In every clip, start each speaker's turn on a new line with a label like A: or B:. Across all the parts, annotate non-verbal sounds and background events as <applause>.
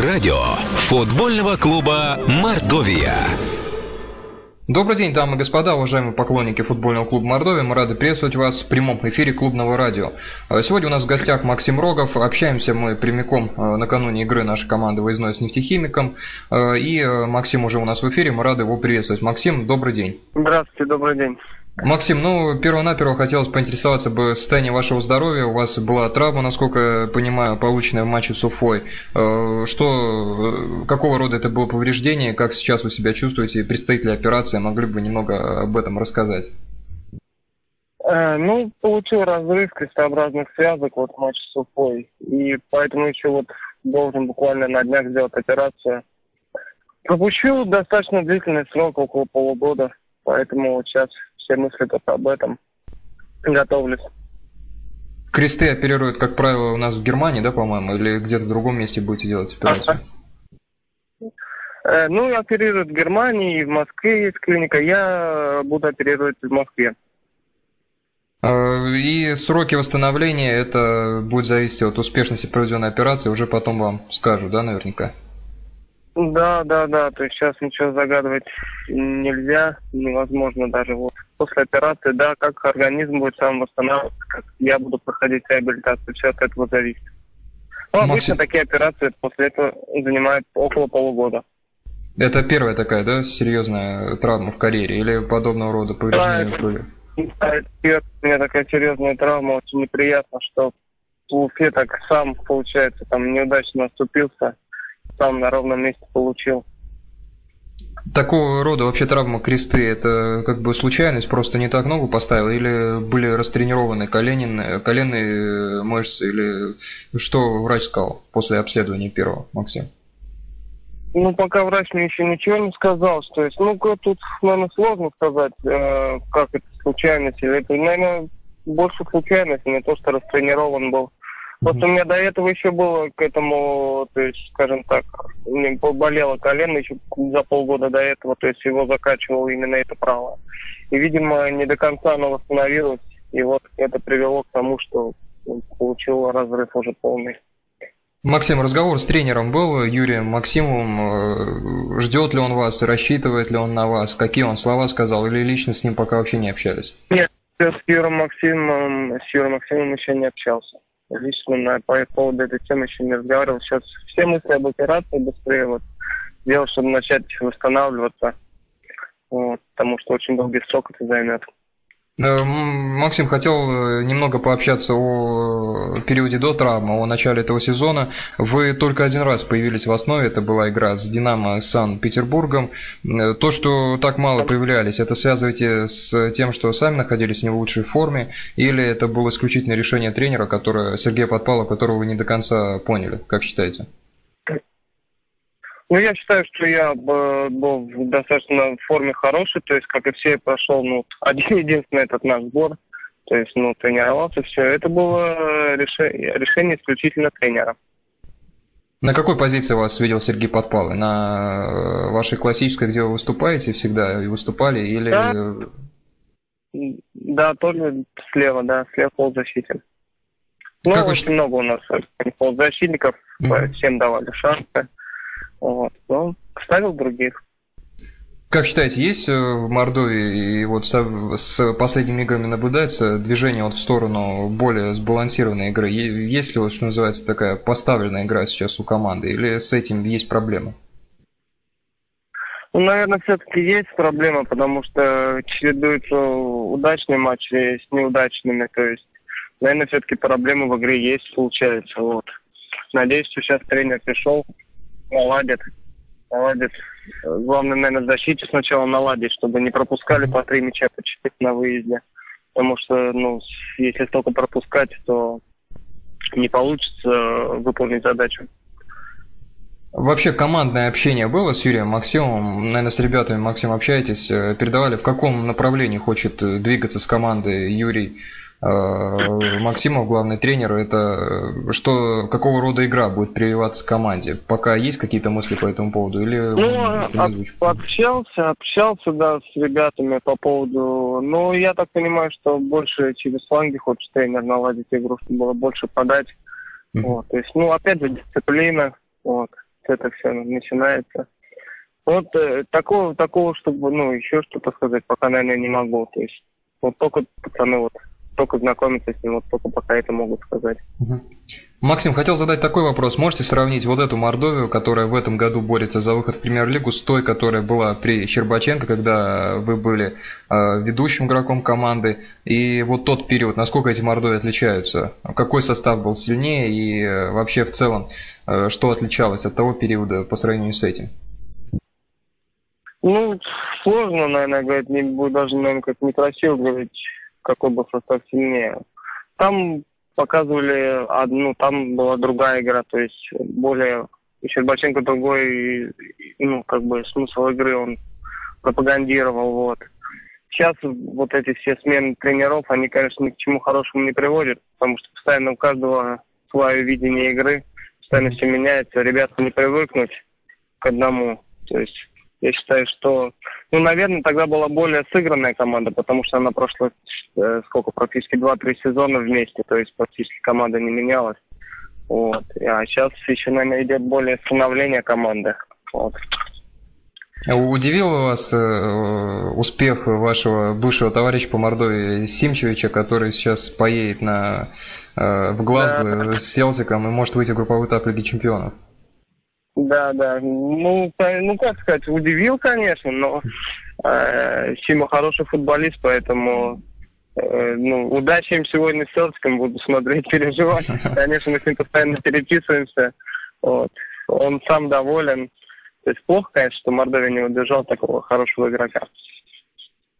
A: Радио футбольного клуба «Мордовия».
B: Добрый день, дамы и господа, уважаемые поклонники футбольного клуба Мордовия. Мы рады приветствовать вас в прямом эфире клубного радио. А, сегодня у нас в гостях Максим Рогов. Общаемся мы прямиком а, накануне игры нашей команды выездной с нефтехимиком. А, и Максим уже у нас в эфире, мы рады его приветствовать. Максим, добрый день.
C: Здравствуйте, добрый день.
B: Максим, ну, перво-наперво хотелось поинтересоваться бы состояние вашего здоровья. У вас была травма, насколько я понимаю, полученная в матче с Уфой. Э, что, э, какого рода это было повреждение, как сейчас вы себя чувствуете, предстоит ли операция, могли бы немного об этом рассказать?
C: Э, ну, получил разрыв крестообразных связок вот в матче с Уфой, и поэтому еще вот должен буквально на днях сделать операцию. Пропущу достаточно длительный срок, около полугода, поэтому вот сейчас все мысли только об этом. Готовлюсь.
B: Кресты оперируют, как правило, у нас в Германии, да, по-моему, или где-то в другом месте будете делать операцию?
C: Э, ну, оперируют в Германии, и в Москве есть клиника. Я буду оперировать в Москве.
B: Э, и сроки восстановления, это будет зависеть от успешности проведенной операции, уже потом вам скажут, да, наверняка?
C: Да, да, да. То есть сейчас ничего загадывать нельзя, невозможно даже. Вот после операции, да, как организм будет сам восстанавливаться, как я буду проходить реабилитацию, все от этого зависит. Ну, обычно Максим... такие операции после этого занимают около полугода.
B: Это первая такая, да, серьезная травма в карьере или подобного рода повреждения да,
C: это, да, это первая у меня такая серьезная травма, очень неприятно, что в Уфе так сам, получается, там неудачно оступился сам на ровном месте получил.
B: Такого рода вообще травма кресты, это как бы случайность, просто не так ногу поставил, или были растренированы колени, коленные мышцы, или что врач сказал после обследования первого, Максим?
C: Ну, пока врач мне еще ничего не сказал, что есть, ну, тут, наверное, сложно сказать, э, как это случайность, или это, наверное, больше случайность, не то, что растренирован был. Вот у меня до этого еще было к этому, то есть, скажем так, мне болело колено еще за полгода до этого, то есть его закачивало именно это право. И, видимо, не до конца оно восстановилось, и вот это привело к тому, что получил разрыв уже полный.
B: Максим, разговор с тренером был, Юрием Максимовым. Э, Ждет ли он вас, рассчитывает ли он на вас? Какие он слова сказал? Или лично с ним пока вообще не общались?
C: Нет, с Юрием Максимовым, с Юрием Максимовым еще не общался лично на, по поводу этой темы еще не разговаривал. Сейчас все мысли об операции быстрее вот делал, чтобы начать восстанавливаться. Вот, потому что очень долгий срок это займет.
B: Э, Максим хотел э, немного пообщаться о периоде до травмы, о начале этого сезона. Вы только один раз появились в основе, это была игра с Динамо Сан-Петербургом. Э, то, что так мало появлялись, это связываете с тем, что сами находились не в лучшей форме, или это было исключительно решение тренера, которое, Сергея Подпалова, которого вы не до конца поняли, как считаете?
C: Ну, я считаю, что я был в достаточно форме хорошей, то есть, как и все, прошел, ну, <laughs> один единственный этот наш сбор, то есть, ну, тренировался, все. Это было решение, решение исключительно тренера.
B: На какой позиции вас видел Сергей Подпалы? На э, вашей классической, где вы выступаете всегда и выступали, или...
C: Да, да тоже слева, да, слева полузащите. Ну, как очень вы... много у нас полузащитников, mm-hmm. всем давали шансы. Вот. Но ставил других.
B: Как считаете, есть э, в Мордовии и вот с, с последними играми наблюдается движение вот в сторону более сбалансированной игры? Есть ли вот, что называется, такая поставленная игра сейчас у команды или с этим есть проблемы?
C: Ну, наверное, все-таки есть проблема, потому что чередуются удачные матчи с неудачными. То есть, наверное, все-таки проблемы в игре есть, получается. Вот. Надеюсь, что сейчас тренер пришел, наладят. Наладят. Главное, наверное, защите сначала наладить, чтобы не пропускали по три мяча по четыре на выезде. Потому что, ну, если столько пропускать, то не получится выполнить задачу.
B: Вообще командное общение было с Юрием Максимовым? Наверное, с ребятами, Максим, общаетесь? Э, передавали, в каком направлении хочет э, двигаться с командой Юрий? Э, Максимов, главный тренер, это э, что, какого рода игра будет прививаться команде? Пока есть какие-то мысли по этому поводу или
C: ну, общался, общался, да, с ребятами по поводу, ну, я так понимаю, что больше через фланги хочет тренер наладить игру, чтобы было больше подать. Mm-hmm. Вот, то есть, ну, опять же, дисциплина, вот. это все начинается. Вот э, такого, такого, чтобы, ну, еще что-то сказать, пока, наверное, не могу. То есть, вот только пацаны вот только знакомиться с ним, вот только пока это могут сказать.
B: Максим, хотел задать такой вопрос. Можете сравнить вот эту Мордовию, которая в этом году борется за выход в премьер-лигу, с той, которая была при Щербаченко, когда вы были э, ведущим игроком команды, и вот тот период, насколько эти Мордовии отличаются? Какой состав был сильнее и э, вообще в целом, э, что отличалось от того периода по сравнению с этим?
C: Ну, сложно, наверное, говорить, не будет даже, наверное, как некрасиво говорить какой был состав сильнее. Там показывали одну, там была другая игра, то есть более Щербаченко другой, ну, как бы смысл игры он пропагандировал, вот. Сейчас вот эти все смены тренеров, они, конечно, ни к чему хорошему не приводят, потому что постоянно у каждого свое видение игры, постоянно все меняется, ребята не привыкнуть к одному. То есть я считаю, что, ну, наверное, тогда была более сыгранная команда, потому что она прошла э, сколько, практически 2-3 сезона вместе, то есть практически команда не менялась. Вот. А сейчас еще, наверное, идет более становление команды. Вот.
B: А удивил вас э, успех вашего бывшего товарища по Мордовии Симчевича, который сейчас поедет на, э, в Глазго да. с Селтиком и может выйти в групповой этап Лиги Чемпионов?
C: Да, да. Ну, ну как сказать, удивил, конечно, но э, Сима хороший футболист, поэтому э, ну, удачи им сегодня с Селтиком, буду смотреть, переживать. <laughs> Конечно, мы с ним постоянно переписываемся. Вот. Он сам доволен. То есть плохо, конечно, что Мордовия не удержал такого хорошего игрока.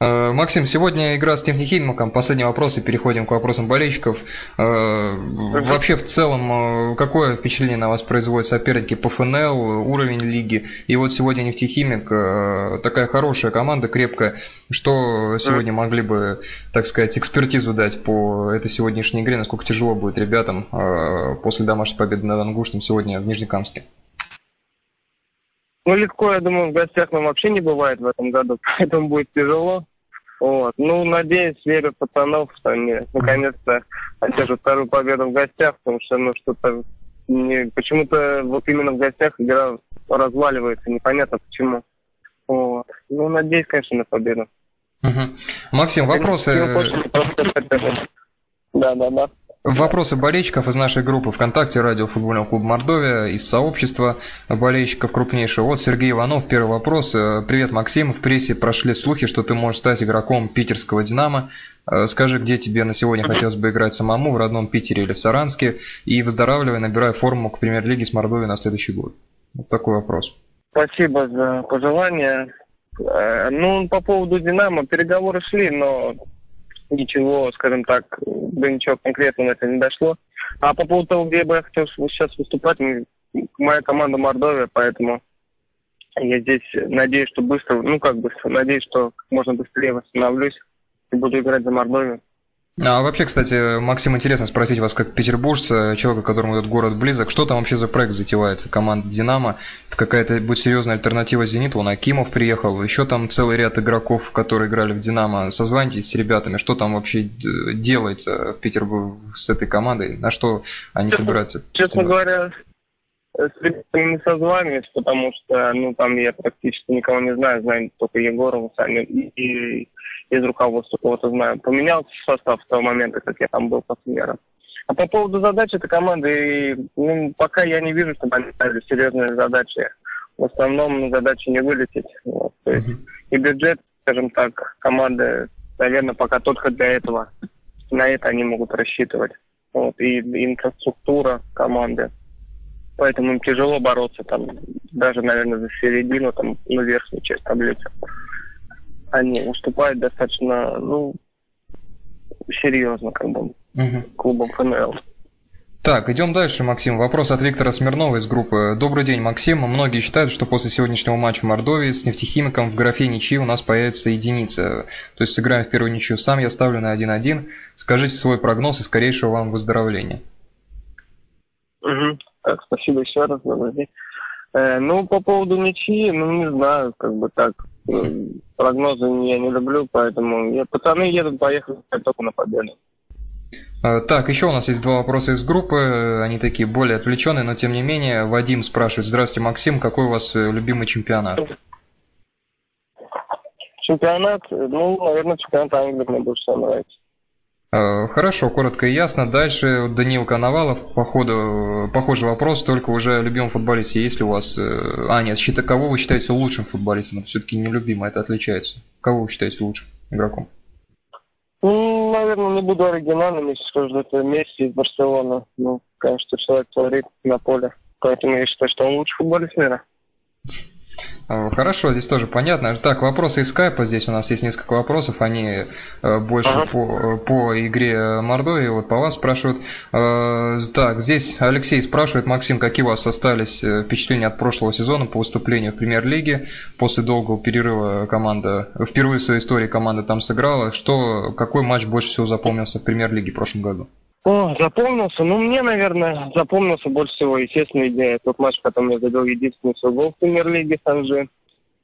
B: Э, Максим, сегодня игра с Технихимиком. Последний вопрос и переходим к вопросам болельщиков. Э, вообще, в целом, э, какое впечатление на вас производят соперники по ФНЛ, уровень лиги? И вот сегодня Нефтехимик, такая хорошая команда, крепкая. Что сегодня могли бы, так сказать, экспертизу дать по этой сегодняшней игре? Насколько тяжело будет ребятам после домашней победы над Ангушным сегодня в Нижнекамске?
C: Ну, легко, я думаю, в гостях нам вообще не бывает в этом году, <laughs> поэтому будет тяжело. Вот. Ну, надеюсь, верю пацанов, что они наконец-то одержат вторую победу в гостях, потому что, ну, что-то не... почему-то вот именно в гостях игра разваливается, непонятно почему. Вот. Ну, надеюсь, конечно, на победу.
B: Угу. Максим, вопросы...
C: Да, да, да.
B: Вопросы болельщиков из нашей группы ВКонтакте Радио Футбольного клуба Мордовия, из сообщества болельщиков крупнейшего. Вот Сергей Иванов, первый вопрос. Э, Привет, Максим. В прессе прошли слухи, что ты можешь стать игроком питерского «Динамо». Э, скажи, где тебе на сегодня хотелось бы играть самому, в родном Питере или в Саранске? И выздоравливай, набирай форму к премьер-лиге с Мордовией на следующий год. Вот такой вопрос.
C: Спасибо за пожелание. Э, ну, по поводу «Динамо» переговоры шли, но ничего, скажем так, до ничего конкретного это не дошло. А по поводу того, где бы я хотел сейчас выступать, моя команда Мордовия, поэтому я здесь надеюсь, что быстро, ну как быстро, надеюсь, что можно быстрее восстановлюсь и буду играть за Мордовию.
B: А вообще, кстати, Максим, интересно спросить вас, как петербуржца, человека, которому этот город близок, что там вообще за проект затевается? Команда «Динамо», это какая-то будет серьезная альтернатива «Зениту», он Акимов приехал, еще там целый ряд игроков, которые играли в «Динамо». Созваньтесь с ребятами, что там вообще делается в Петербурге с этой командой, на что они честно, собираются?
C: Честно говоря, с ребятами не созваниваюсь, потому что, ну, там я практически никого не знаю, знаю только Егорова, Саню и из руководства кого-то знаю. Поменялся состав с того момента, как я там был последний раз. А по поводу задач этой команды, ну, пока я не вижу, чтобы они ставили серьезные задачи. В основном ну, задачи не вылететь. Вот. То есть mm-hmm. и бюджет, скажем так, команды, наверное, пока только для этого. На это они могут рассчитывать. Вот. И, и инфраструктура команды. Поэтому им тяжело бороться там, даже, наверное, за середину, там, на верхнюю часть таблицы они уступают достаточно, ну, серьезно, как бы, угу. клубам ФНЛ.
B: Так, идем дальше, Максим. Вопрос от Виктора Смирнова из группы. Добрый день, Максим. Многие считают, что после сегодняшнего матча Мордовии с нефтехимиком в графе ничьи у нас появится единица. То есть сыграем в первую ничью сам, я ставлю на 1-1. Скажите свой прогноз и скорейшего вам выздоровления.
C: Угу. Так, спасибо еще раз. Э, ну, по поводу ничьи, ну, не знаю, как бы так. Прогнозы я не люблю, поэтому я, пацаны едут, поехали только на победу.
B: Э, так, еще у нас есть два вопроса из группы, они такие более отвлеченные, но тем не менее, Вадим спрашивает, здравствуйте, Максим, какой у вас э, любимый чемпионат?
C: Чемпионат, ну, наверное, чемпионат Англии мне больше всего нравится.
B: Э, хорошо, коротко и ясно. Дальше Даниил Коновалов, походу, похожий вопрос, только уже о любимом футболисте. Есть ли у вас... А, нет, считай, кого вы считаете лучшим футболистом? Это все-таки не любимый, это отличается. Кого вы считаете лучшим игроком?
C: Ну, наверное, не буду оригинальным, если скажу, что это Месси из Барселоны. Ну, конечно, человек творит на поле. Поэтому я считаю, что он лучший футболист мира.
B: Э, хорошо, здесь тоже понятно. Так, вопросы из скайпа. Здесь у нас есть несколько вопросов. Они э, больше ага. по, по игре Мордовии. Вот по вас спрашивают. Э, так, здесь Алексей спрашивает. Максим, какие у вас остались впечатления от прошлого сезона по выступлению в премьер-лиге? После долгого перерыва команда, впервые в своей истории команда там сыграла. Что, какой матч больше всего запомнился в премьер-лиге в прошлом году?
C: О, запомнился. Ну, мне, наверное, запомнился больше всего, естественно. Тот матч, в котором я забил единственный свой гол в премьер-лиге Санжи.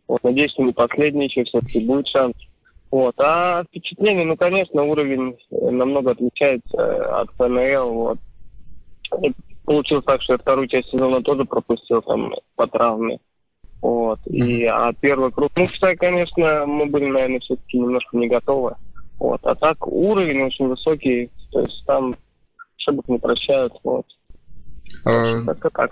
C: Вот, надеюсь, что не последний, еще все-таки будет шанс. Вот. А впечатление, ну, конечно, уровень намного отличается от ФНЛ. Вот. И получилось так, что я вторую часть сезона тоже пропустил там по травме. Вот. И, а первый круг, ну, кстати, конечно, мы были, наверное, все-таки немножко не готовы. Вот. А так уровень очень высокий, то есть там ошибок не прощают. Вот.
B: А... Как-то так.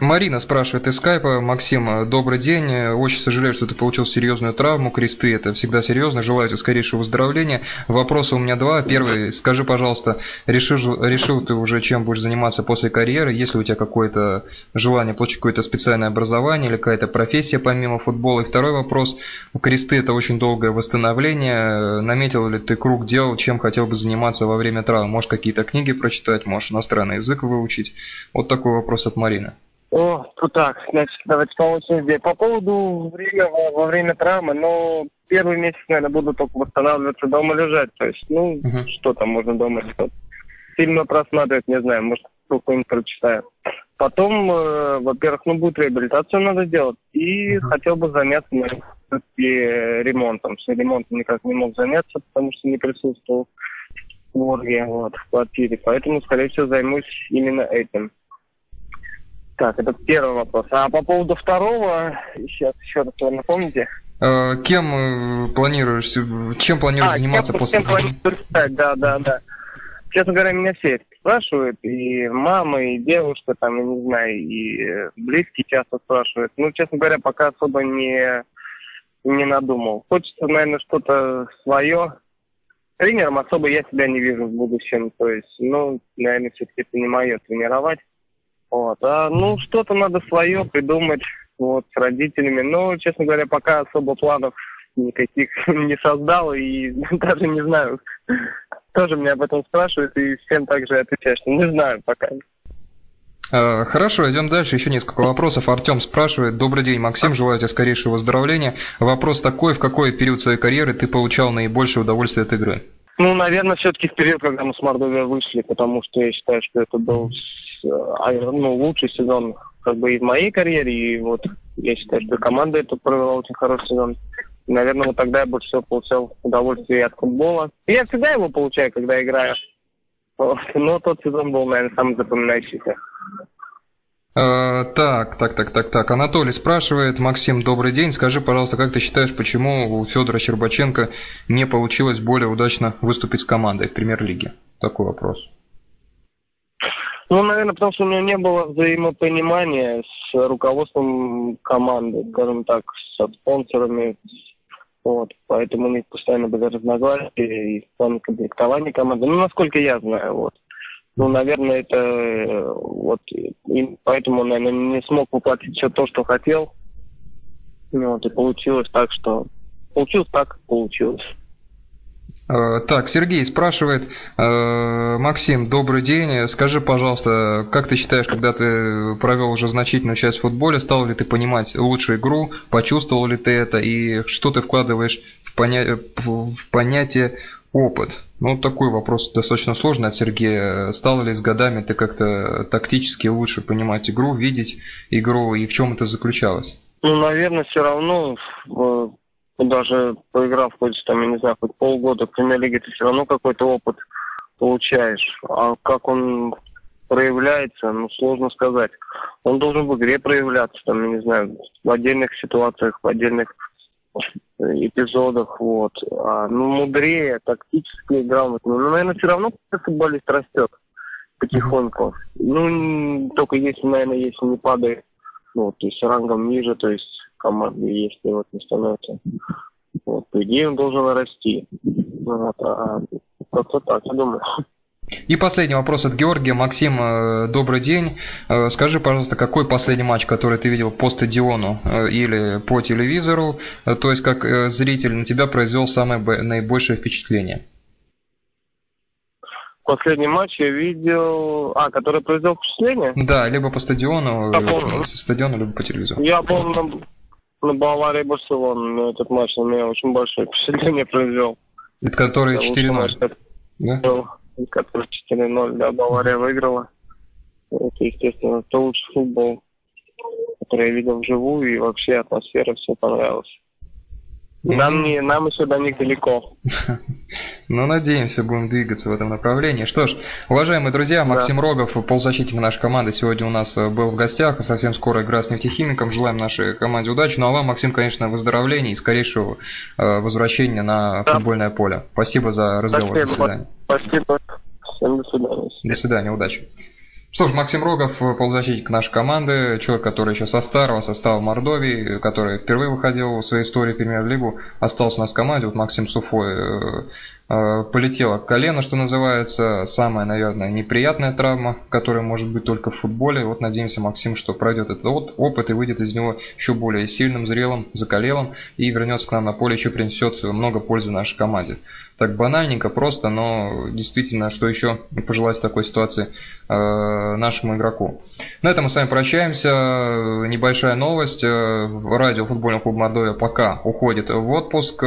B: Марина спрашивает из скайпа. Максим, добрый день. Очень сожалею, что ты получил серьезную травму. Кресты – это всегда серьезно. Желаю тебе скорейшего выздоровления. Вопросы у меня два. Первый. Скажи, пожалуйста, решил, решил ты уже, чем будешь заниматься после карьеры? Есть ли у тебя какое-то желание получить какое-то специальное образование или какая-то профессия помимо футбола? И второй вопрос. Кресты – это очень долгое восстановление. Наметил ли ты круг дел, чем хотел бы заниматься во время травмы? Можешь какие-то книги прочитать, можешь иностранный язык выучить? Вот такой вопрос от Марины.
C: О, ну так, значит, давайте по очереди. По поводу времени во время травмы, ну, первый месяц, наверное, буду только восстанавливаться дома лежать. То есть, ну, uh-huh. что там можно дома делать? Фильмы просматривать, не знаю, может, какой-нибудь прочитаю. Потом, э, во-первых, ну, будет реабилитацию надо делать. И uh-huh. хотел бы заняться, наверное, ремонтом. С ремонтом никак не мог заняться, потому что не присутствовал в морге, вот, в квартире. Поэтому, скорее всего, займусь именно этим. Так, это первый вопрос. А по поводу второго, сейчас еще раз вы напомните.
B: Э, кем э, планируешь, чем планируешь а, заниматься кем, после... Кем планируешь
C: стать, да, да, да. Честно говоря, меня все это спрашивают, и мама, и девушка, там, я не знаю, и близкие часто спрашивают. Ну, честно говоря, пока особо не, не надумал. Хочется, наверное, что-то свое. Тренером особо я себя не вижу в будущем. То есть, ну, наверное, все-таки это не мое тренировать. Вот. А, ну, что-то надо свое придумать вот, с родителями. Но, честно говоря, пока особо планов никаких <laughs> не создал и <laughs> даже не знаю. Тоже меня об этом спрашивают и всем также отвечаю, что не знаю пока.
B: А, хорошо, идем дальше. Еще несколько вопросов. Артем спрашивает. Добрый день, Максим. Желаю тебе скорейшего выздоровления. Вопрос такой. В какой период своей карьеры ты получал наибольшее удовольствие от игры?
C: Ну, наверное, все-таки в период, когда мы с Мордовией вышли, потому что я считаю, что это был ну, лучший сезон как бы и в моей карьере, и вот я считаю, что команда это провела очень хороший сезон. Наверное, вот тогда я больше всего получал удовольствие от футбола. И я всегда его получаю, когда играю. Но тот сезон был, наверное, самый запоминающийся.
B: А, так, так, так, так, так. Анатолий спрашивает, Максим, добрый день. Скажи, пожалуйста, как ты считаешь, почему у Федора Щербаченко не получилось более удачно выступить с командой в премьер-лиге? Такой вопрос.
C: Ну, наверное, потому что у меня не было взаимопонимания с руководством команды, скажем так, со спонсорами. Вот, поэтому у них постоянно были разногласия и в плане комплектования команды. Ну, насколько я знаю, вот. Ну, наверное, это вот, и поэтому, наверное, не смог воплотить все то, что хотел. Вот, и получилось так, что... Получилось так, получилось.
B: Э, так, Сергей спрашивает, э, Максим, добрый день. Скажи, пожалуйста, как ты считаешь, когда ты провел уже значительную часть в футболе, стал ли ты понимать лучшую игру, почувствовал ли ты это, и что ты вкладываешь в, поня... в понятие опыт? Ну, такой вопрос достаточно сложный от Сергея. Стал ли с годами ты как-то тактически лучше понимать игру, видеть игру, и в чем это заключалось?
C: Ну, наверное, все равно даже поиграв хоть там, я не знаю, хоть полгода в премьер-лиге, это все равно какой-то опыт получаешь. А как он проявляется, ну, сложно сказать. Он должен в игре проявляться, там, я не знаю, в отдельных ситуациях, в отдельных эпизодах, вот. А, ну, мудрее, тактически грамотно. Но, наверное, все равно футболист растет потихоньку. Ну, только если, наверное, если не падает, ну, то есть рангом ниже, то есть команды, если вот не становится. Вот, по идее, он должен расти. Вот, а как-то так, я думаю.
B: И последний вопрос от Георгия. Максим, э, добрый день. Э, скажи, пожалуйста, какой последний матч, который ты видел по стадиону э, или по телевизору, то есть как зритель, на тебя произвел самое наибольшее впечатление?
C: Последний матч я видел... А, который произвел впечатление?
B: Да, либо по стадиону, по стадиону, либо по телевизору.
C: Я помню на, Баварии Барселона. Этот матч на меня очень большое <laughs> впечатление произвел.
B: Это который 4-0?
C: Да? который 4-0, да, Бавария выиграла. Это, естественно, это лучший футбол, который я видел вживую, и вообще атмосфера все понравилась. Нам, не, нам еще до них далеко. <laughs>
B: Ну, надеемся, будем двигаться в этом направлении. Что ж, уважаемые друзья, Максим да. Рогов, полузащитник нашей команды, сегодня у нас э, был в гостях. Совсем скоро игра с нефтехимиком. Желаем нашей команде удачи. Ну, а вам, Максим, конечно, выздоровления и скорейшего э, возвращения на да. футбольное поле. Спасибо за разговор.
C: Спасибо. До свидания. Спасибо. Всем до свидания.
B: До свидания, удачи. Что ж, Максим Рогов, полузащитник нашей команды, человек, который еще со старого состава Мордовии, который впервые выходил в своей истории в премьер-лигу, остался у нас в команде. Вот Максим Суфой э, э, полетело колено, что называется. Самая, наверное, неприятная травма, которая может быть только в футболе. Вот надеемся, Максим, что пройдет этот опыт и выйдет из него еще более сильным, зрелым, закалелым и вернется к нам на поле, еще принесет много пользы нашей команде так банальненько, просто, но действительно, что еще пожелать в такой ситуации э, нашему игроку. На этом мы с вами прощаемся. Небольшая новость. Э, радио футбольного клуба Мордовия пока уходит в отпуск.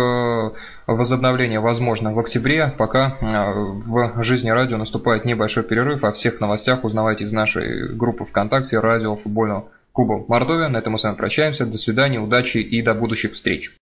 B: Возобновление возможно в октябре. Пока э, в жизни радио наступает небольшой перерыв. О всех новостях узнавайте из нашей группы ВКонтакте радио футбольного клуба Мордовия. На этом мы с вами прощаемся. До свидания, удачи и до будущих встреч.